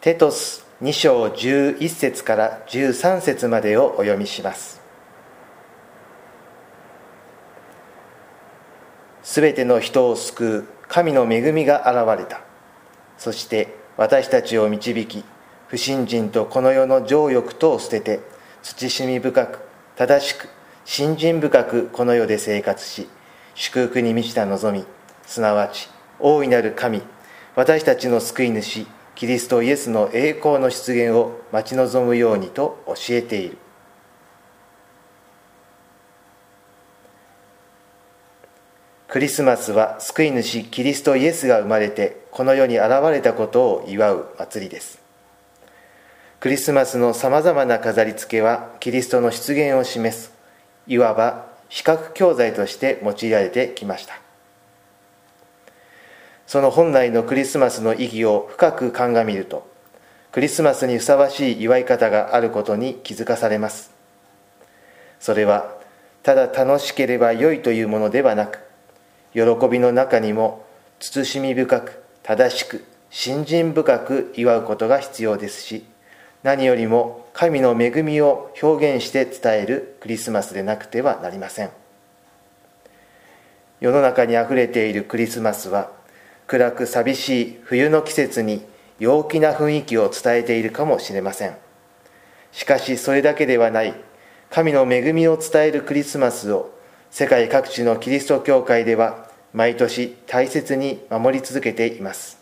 テトス2章11節から13節までをお読みします。すべての人を救う神の恵みが現れた。そして私たちを導き不信心とこの世の情欲とを捨てて慎み深く正しく信心深くこの世で生活し祝福に満ちた望みすなわち大いなる神私たちの救い主キリストイエスの栄光の出現を待ち望むようにと教えている。クリスマスは救い主キリストイエスが生まれてこの世に現れたことを祝う祭りです。クリスマスのさまざまな飾り付けはキリストの出現を示すいわば視覚教材として用いられてきました。その本来のクリスマスの意義を深く鑑みるとクリスマスにふさわしい祝い方があることに気づかされます。それはただ楽しければ良いというものではなく喜びの中にも慎み深く正しく信心深く祝うことが必要ですし何よりも神の恵みを表現して伝えるクリスマスでなくてはなりません。世の中にあふれているクリスマスは暗く寂しい冬の季節に陽気な雰囲気を伝えているかもしれません。しかしそれだけではない。神の恵みを伝えるクリスマスを世界各地のキリスト教会では毎年大切に守り続けています。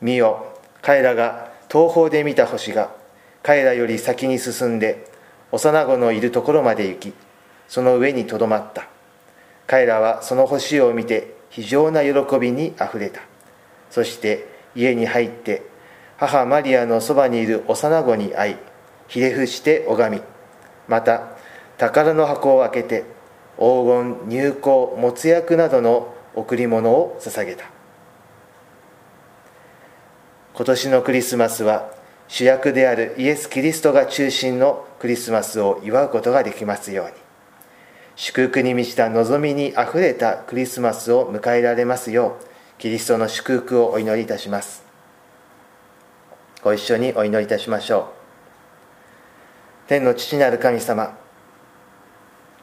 見よ彼らが東方で見た星が彼らより先に進んで幼子のいるところまで行きその上にとどまった。彼らはその星を見て非常な喜びにあふれた。そして家に入って母マリアのそばにいる幼子に会いひれ伏して拝みまた宝の箱を開けて黄金入香没薬などの贈り物を捧げた。今年のクリスマスは主役であるイエス・キリストが中心のクリスマスを祝うことができますように。祝福に満ちた望みにあふれたクリスマスを迎えられますようキリストの祝福をお祈りいたします。ご一緒にお祈りいたしましょう。天の父なる神様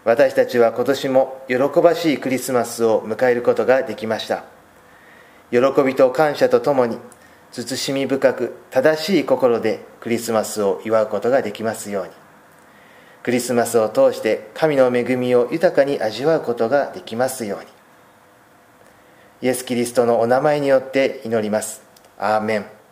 私たちは今年も喜ばしいクリスマスを迎えることができました。喜びと感謝とともに慎み深く正しい心でクリスマスを祝うことができますように。クリスマスを通して神の恵みを豊かに味わうことができますように。イエス・キリストのお名前によって祈ります。アーメン。